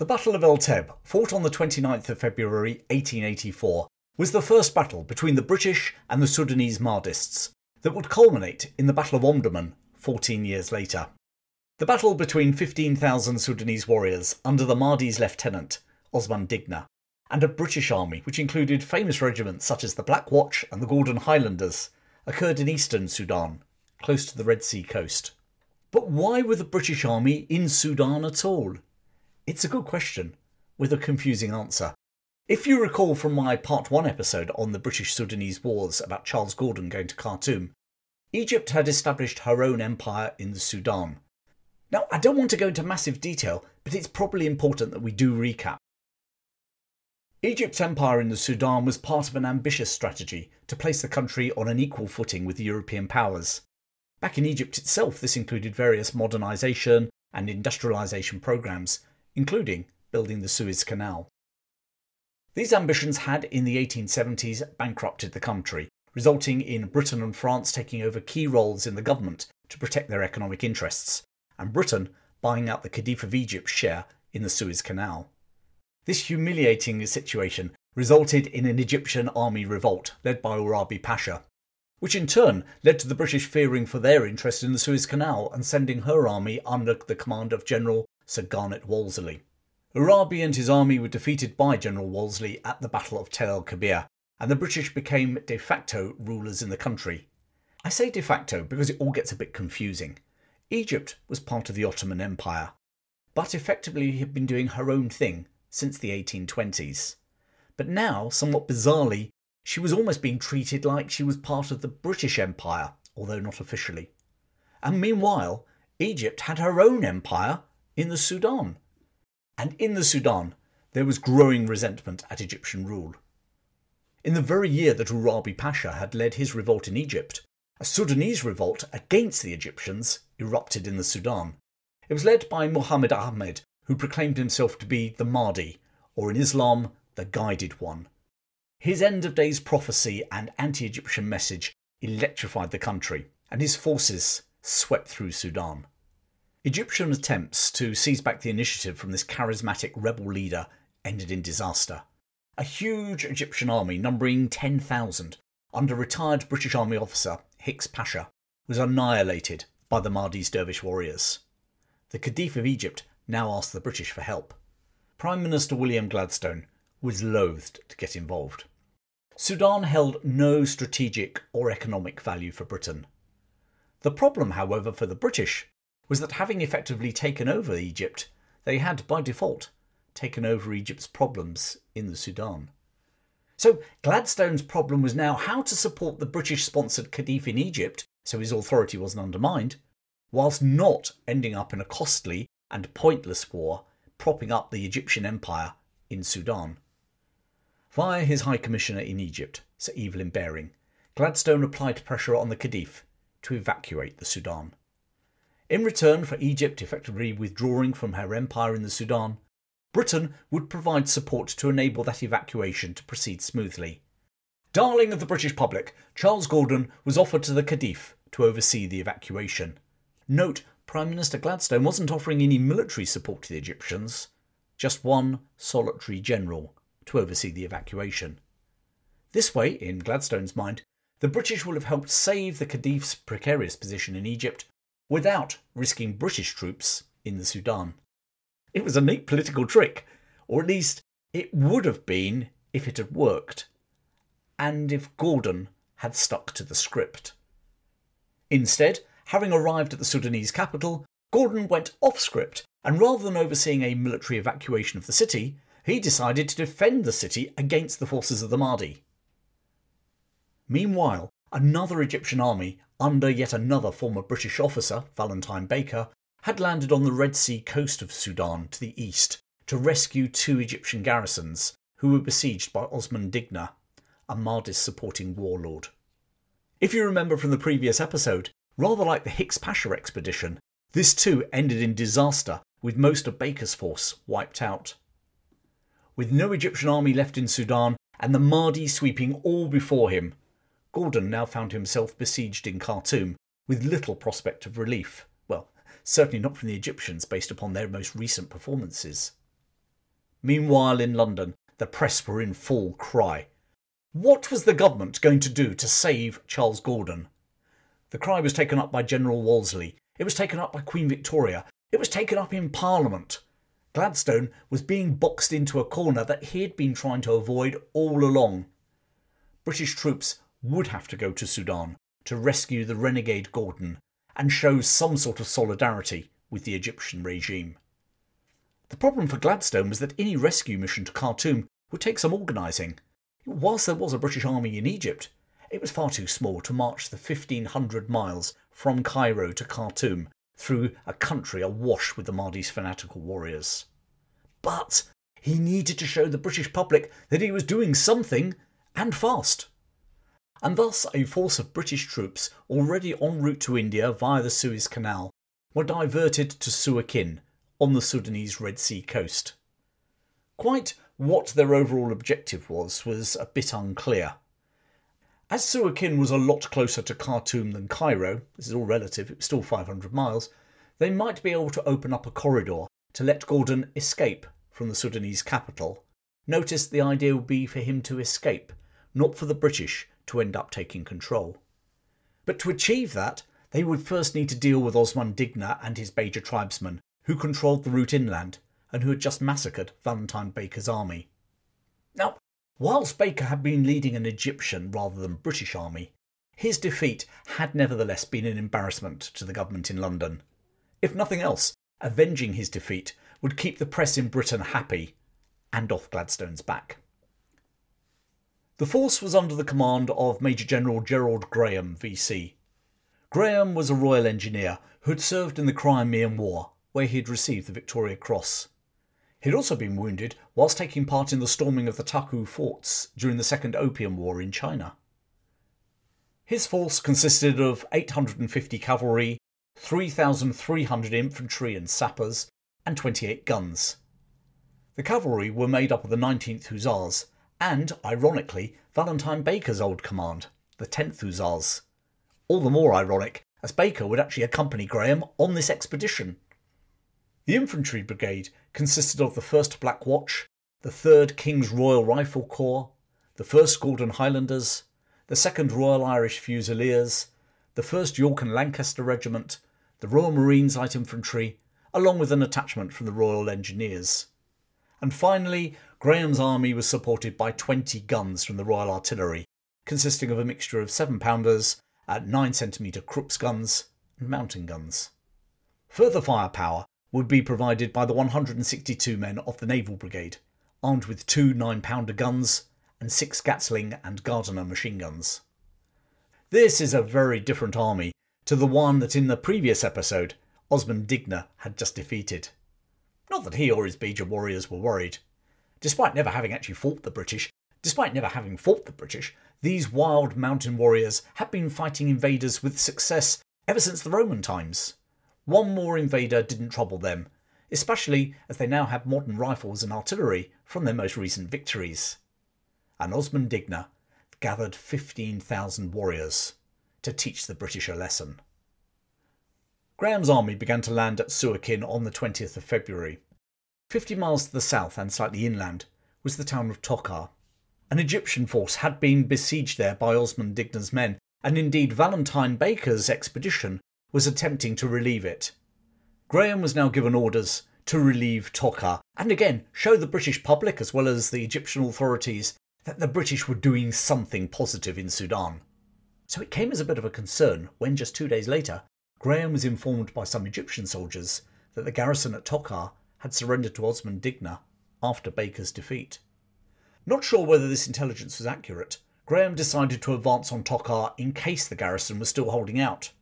The Battle of El Teb, fought on the 29th of February 1884, was the first battle between the British and the Sudanese Mahdists that would culminate in the Battle of Omdurman 14 years later. The battle between 15,000 Sudanese warriors under the Mahdi's lieutenant, Osman Digna, and a British army which included famous regiments such as the Black Watch and the Gordon Highlanders occurred in eastern Sudan, close to the Red Sea coast. But why were the British army in Sudan at all? It's a good question, with a confusing answer. If you recall from my part 1 episode on the British Sudanese Wars about Charles Gordon going to Khartoum, Egypt had established her own empire in the Sudan. Now, I don't want to go into massive detail, but it's probably important that we do recap. Egypt's empire in the Sudan was part of an ambitious strategy to place the country on an equal footing with the European powers. Back in Egypt itself, this included various modernisation and industrialisation programmes, including building the Suez Canal. These ambitions had, in the 1870s, bankrupted the country, resulting in Britain and France taking over key roles in the government to protect their economic interests, and Britain buying out the Khedive of Egypt's share in the Suez Canal. This humiliating situation resulted in an Egyptian army revolt led by Urabi Pasha, which in turn led to the British fearing for their interest in the Suez Canal and sending her army under the command of General Sir Garnet Wolseley. Urabi and his army were defeated by General Wolseley at the Battle of Tel el and the British became de facto rulers in the country. I say de facto because it all gets a bit confusing. Egypt was part of the Ottoman Empire, but effectively had been doing her own thing since the 1820s. But now, somewhat bizarrely, she was almost being treated like she was part of the British Empire, although not officially. And meanwhile, Egypt had her own empire in the Sudan. And in the Sudan, there was growing resentment at Egyptian rule. In the very year that Urabi Pasha had led his revolt in Egypt, a Sudanese revolt against the Egyptians erupted in the Sudan. It was led by Muhammad Ahmed, who proclaimed himself to be the Mahdi, or in Islam, the Guided One. His end of days prophecy and anti Egyptian message electrified the country, and his forces swept through Sudan. Egyptian attempts to seize back the initiative from this charismatic rebel leader ended in disaster. A huge Egyptian army numbering 10,000 under retired British Army officer Hicks Pasha was annihilated by the Mahdi's dervish warriors. The Khedive of Egypt now asked the British for help. Prime Minister William Gladstone was loathed to get involved. Sudan held no strategic or economic value for Britain. The problem, however, for the British was that having effectively taken over Egypt, they had, by default, taken over Egypt's problems in the Sudan. So Gladstone's problem was now how to support the British sponsored Khedive in Egypt so his authority wasn't undermined, whilst not ending up in a costly and pointless war propping up the Egyptian empire in Sudan. Via his High Commissioner in Egypt, Sir Evelyn Baring, Gladstone applied pressure on the Khedive to evacuate the Sudan. In return for Egypt effectively withdrawing from her empire in the Sudan, Britain would provide support to enable that evacuation to proceed smoothly. Darling of the British public, Charles Gordon was offered to the Khedive to oversee the evacuation. Note Prime Minister Gladstone wasn't offering any military support to the Egyptians, just one solitary general to oversee the evacuation. This way, in Gladstone's mind, the British will have helped save the Khedive's precarious position in Egypt without risking British troops in the Sudan. It was a neat political trick, or at least it would have been if it had worked, and if Gordon had stuck to the script. Instead, Having arrived at the Sudanese capital, Gordon went off script, and rather than overseeing a military evacuation of the city, he decided to defend the city against the forces of the Mahdi. Meanwhile, another Egyptian army, under yet another former British officer, Valentine Baker, had landed on the Red Sea coast of Sudan to the east to rescue two Egyptian garrisons who were besieged by Osman Digna, a Mahdist supporting warlord. If you remember from the previous episode, Rather like the Hicks Pasha expedition, this too ended in disaster with most of Baker's force wiped out. With no Egyptian army left in Sudan and the Mahdi sweeping all before him, Gordon now found himself besieged in Khartoum with little prospect of relief. Well, certainly not from the Egyptians based upon their most recent performances. Meanwhile, in London, the press were in full cry. What was the government going to do to save Charles Gordon? The cry was taken up by General Wolseley. It was taken up by Queen Victoria. It was taken up in Parliament. Gladstone was being boxed into a corner that he had been trying to avoid all along. British troops would have to go to Sudan to rescue the renegade Gordon and show some sort of solidarity with the Egyptian regime. The problem for Gladstone was that any rescue mission to Khartoum would take some organising. Whilst there was a British army in Egypt, it was far too small to march the 1500 miles from Cairo to Khartoum through a country awash with the Mahdi's fanatical warriors. But he needed to show the British public that he was doing something, and fast. And thus, a force of British troops already en route to India via the Suez Canal were diverted to Suakin on the Sudanese Red Sea coast. Quite what their overall objective was was a bit unclear. As Suakin was a lot closer to Khartoum than Cairo, this is all relative, it was still 500 miles, they might be able to open up a corridor to let Gordon escape from the Sudanese capital. Notice the idea would be for him to escape, not for the British to end up taking control. But to achieve that, they would first need to deal with Osman Digna and his Beja tribesmen, who controlled the route inland and who had just massacred Valentine Baker's army. Now, Whilst Baker had been leading an Egyptian rather than British army, his defeat had nevertheless been an embarrassment to the government in London. If nothing else, avenging his defeat would keep the press in Britain happy and off Gladstone's back. The force was under the command of Major General Gerald Graham, VC. Graham was a Royal Engineer who had served in the Crimean War, where he had received the Victoria Cross. He had also been wounded whilst taking part in the storming of the Taku forts during the Second Opium War in China. His force consisted of 850 cavalry, 3,300 infantry and sappers, and 28 guns. The cavalry were made up of the 19th Hussars and, ironically, Valentine Baker's old command, the 10th Hussars. All the more ironic, as Baker would actually accompany Graham on this expedition. The infantry brigade consisted of the 1st Black Watch, the 3rd King's Royal Rifle Corps, the 1st Gordon Highlanders, the 2nd Royal Irish Fusiliers, the 1st York and Lancaster Regiment, the Royal Marines Light Infantry, along with an attachment from the Royal Engineers. And finally, Graham's army was supported by 20 guns from the Royal Artillery, consisting of a mixture of 7 pounders 9cm Krupp's guns and mountain guns. Further firepower would be provided by the 162 men of the Naval Brigade, armed with two 9 pounder guns and six Gatling and Gardner machine guns. This is a very different army to the one that in the previous episode Osman Digna had just defeated. Not that he or his Beja warriors were worried. Despite never having actually fought the British, despite never having fought the British, these wild mountain warriors had been fighting invaders with success ever since the Roman times. One more invader didn't trouble them, especially as they now had modern rifles and artillery from their most recent victories. And Osman Digna gathered 15,000 warriors to teach the British a lesson. Graham's army began to land at Suakin on the 20th of February. Fifty miles to the south and slightly inland was the town of Tokar. An Egyptian force had been besieged there by Osman Digna's men, and indeed Valentine Baker's expedition was attempting to relieve it. Graham was now given orders to relieve Tokar and again show the British public as well as the Egyptian authorities that the British were doing something positive in Sudan. So it came as a bit of a concern when just two days later Graham was informed by some Egyptian soldiers that the garrison at Tokar had surrendered to Osman Digna after Baker's defeat. Not sure whether this intelligence was accurate, Graham decided to advance on Tokar in case the garrison was still holding out.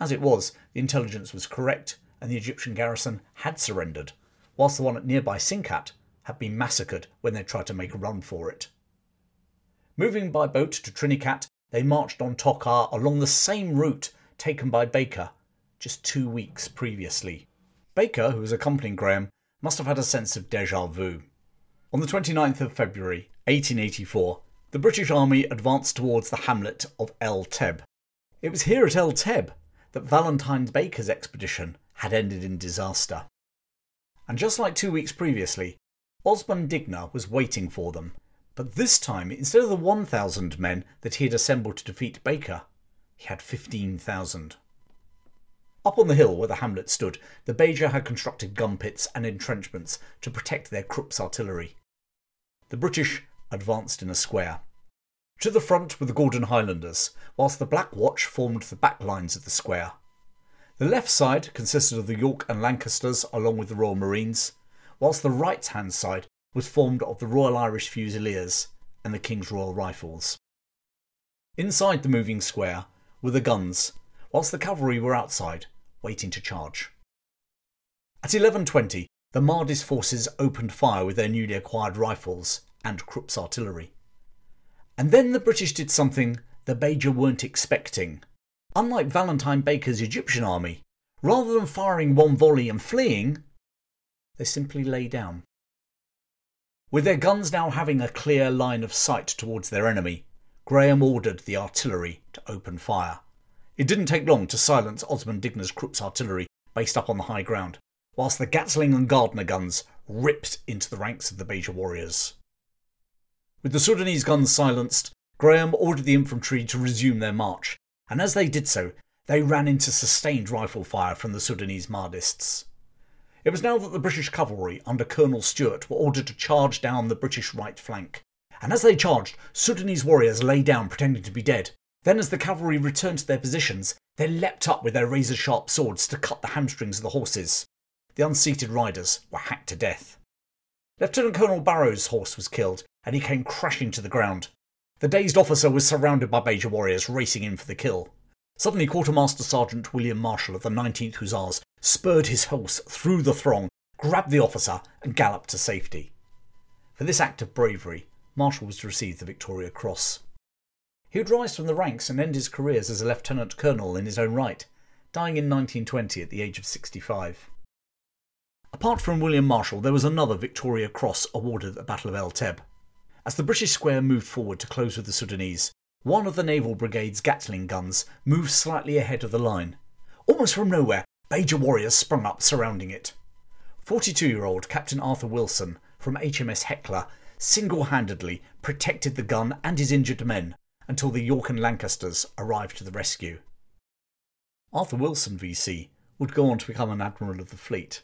As it was, the intelligence was correct, and the Egyptian garrison had surrendered, whilst the one at nearby Sinkat had been massacred when they tried to make a run for it. Moving by boat to Trinkitat, they marched on Tokar along the same route taken by Baker just two weeks previously. Baker, who was accompanying Graham, must have had a sense of deja vu. On the 29th of February, 1884, the British Army advanced towards the hamlet of El Teb. It was here at El Teb that Valentine Baker's expedition had ended in disaster. And just like two weeks previously, Osman Digna was waiting for them, but this time, instead of the 1,000 men that he had assembled to defeat Baker, he had 15,000. Up on the hill where the hamlet stood, the Beja had constructed gun pits and entrenchments to protect their Krupp's artillery. The British advanced in a square. To the front were the Gordon Highlanders, whilst the Black Watch formed the back lines of the square. The left side consisted of the York and Lancasters along with the Royal Marines, whilst the right hand side was formed of the Royal Irish Fusiliers and the King's Royal Rifles. Inside the moving square were the guns, whilst the cavalry were outside, waiting to charge. At 11.20, the Mahdi's forces opened fire with their newly acquired rifles and Krupp's artillery. And then the British did something the Beja weren't expecting. Unlike Valentine Baker's Egyptian army, rather than firing one volley and fleeing, they simply lay down. With their guns now having a clear line of sight towards their enemy, Graham ordered the artillery to open fire. It didn't take long to silence Osman Digna's Krupp's artillery based up on the high ground, whilst the Gatling and Gardner guns ripped into the ranks of the Beja warriors. With the Sudanese guns silenced, Graham ordered the infantry to resume their march, and as they did so, they ran into sustained rifle fire from the Sudanese Mahdists. It was now that the British cavalry under Colonel Stewart were ordered to charge down the British right flank, and as they charged, Sudanese warriors lay down pretending to be dead. Then, as the cavalry returned to their positions, they leapt up with their razor sharp swords to cut the hamstrings of the horses. The unseated riders were hacked to death. Lieutenant Colonel Barrow's horse was killed, and he came crashing to the ground. The dazed officer was surrounded by Beja warriors racing in for the kill. Suddenly, Quartermaster Sergeant William Marshall of the 19th Hussars spurred his horse through the throng, grabbed the officer, and galloped to safety. For this act of bravery, Marshall was to receive the Victoria Cross. He would rise from the ranks and end his careers as a lieutenant colonel in his own right, dying in 1920 at the age of 65. Apart from William Marshall, there was another Victoria Cross awarded at the Battle of El Teb. As the British square moved forward to close with the Sudanese, one of the Naval Brigade's Gatling guns moved slightly ahead of the line. Almost from nowhere, Beja warriors sprung up surrounding it. 42 year old Captain Arthur Wilson from HMS Hecla single handedly protected the gun and his injured men until the York and Lancasters arrived to the rescue. Arthur Wilson, VC, would go on to become an admiral of the fleet.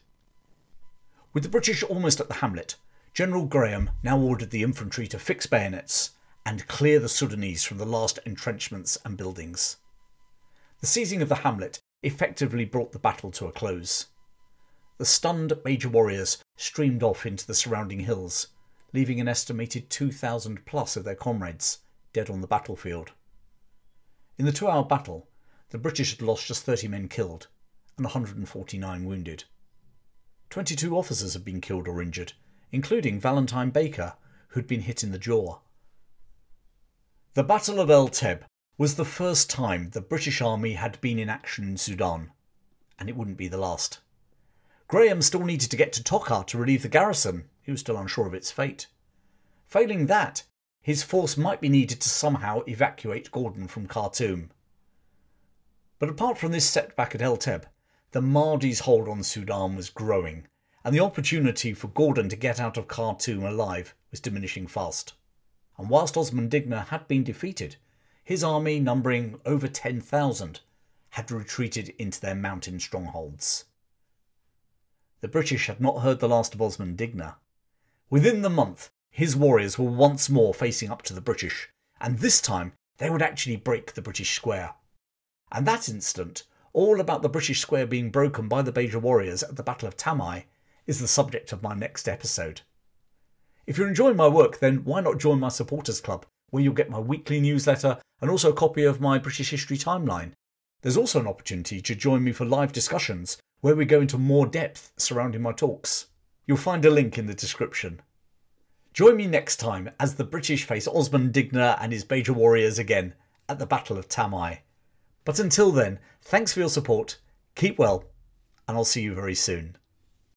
With the British almost at the hamlet, General Graham now ordered the infantry to fix bayonets and clear the Sudanese from the last entrenchments and buildings. The seizing of the hamlet effectively brought the battle to a close. The stunned Beja warriors streamed off into the surrounding hills, leaving an estimated 2,000 plus of their comrades dead on the battlefield. In the two hour battle, the British had lost just 30 men killed and 149 wounded. 22 officers had been killed or injured, including Valentine Baker, who'd been hit in the jaw. The Battle of El Teb was the first time the British Army had been in action in Sudan, and it wouldn't be the last. Graham still needed to get to Tokar to relieve the garrison, he was still unsure of its fate. Failing that, his force might be needed to somehow evacuate Gordon from Khartoum. But apart from this setback at El Teb, the Mahdi's hold on Sudan was growing, and the opportunity for Gordon to get out of Khartoum alive was diminishing fast. And whilst Osman Digna had been defeated, his army, numbering over 10,000, had retreated into their mountain strongholds. The British had not heard the last of Osman Digna. Within the month, his warriors were once more facing up to the British, and this time they would actually break the British square. And that instant, all about the British square being broken by the Beja warriors at the Battle of Tamai, is the subject of my next episode. If you're enjoying my work, then why not join my supporters club, where you'll get my weekly newsletter and also a copy of my British History timeline. There's also an opportunity to join me for live discussions where we go into more depth surrounding my talks. You'll find a link in the description. Join me next time as the British face Osman Digna and his Beja warriors again at the Battle of Tamai. But until then, thanks for your support, keep well, and I'll see you very soon.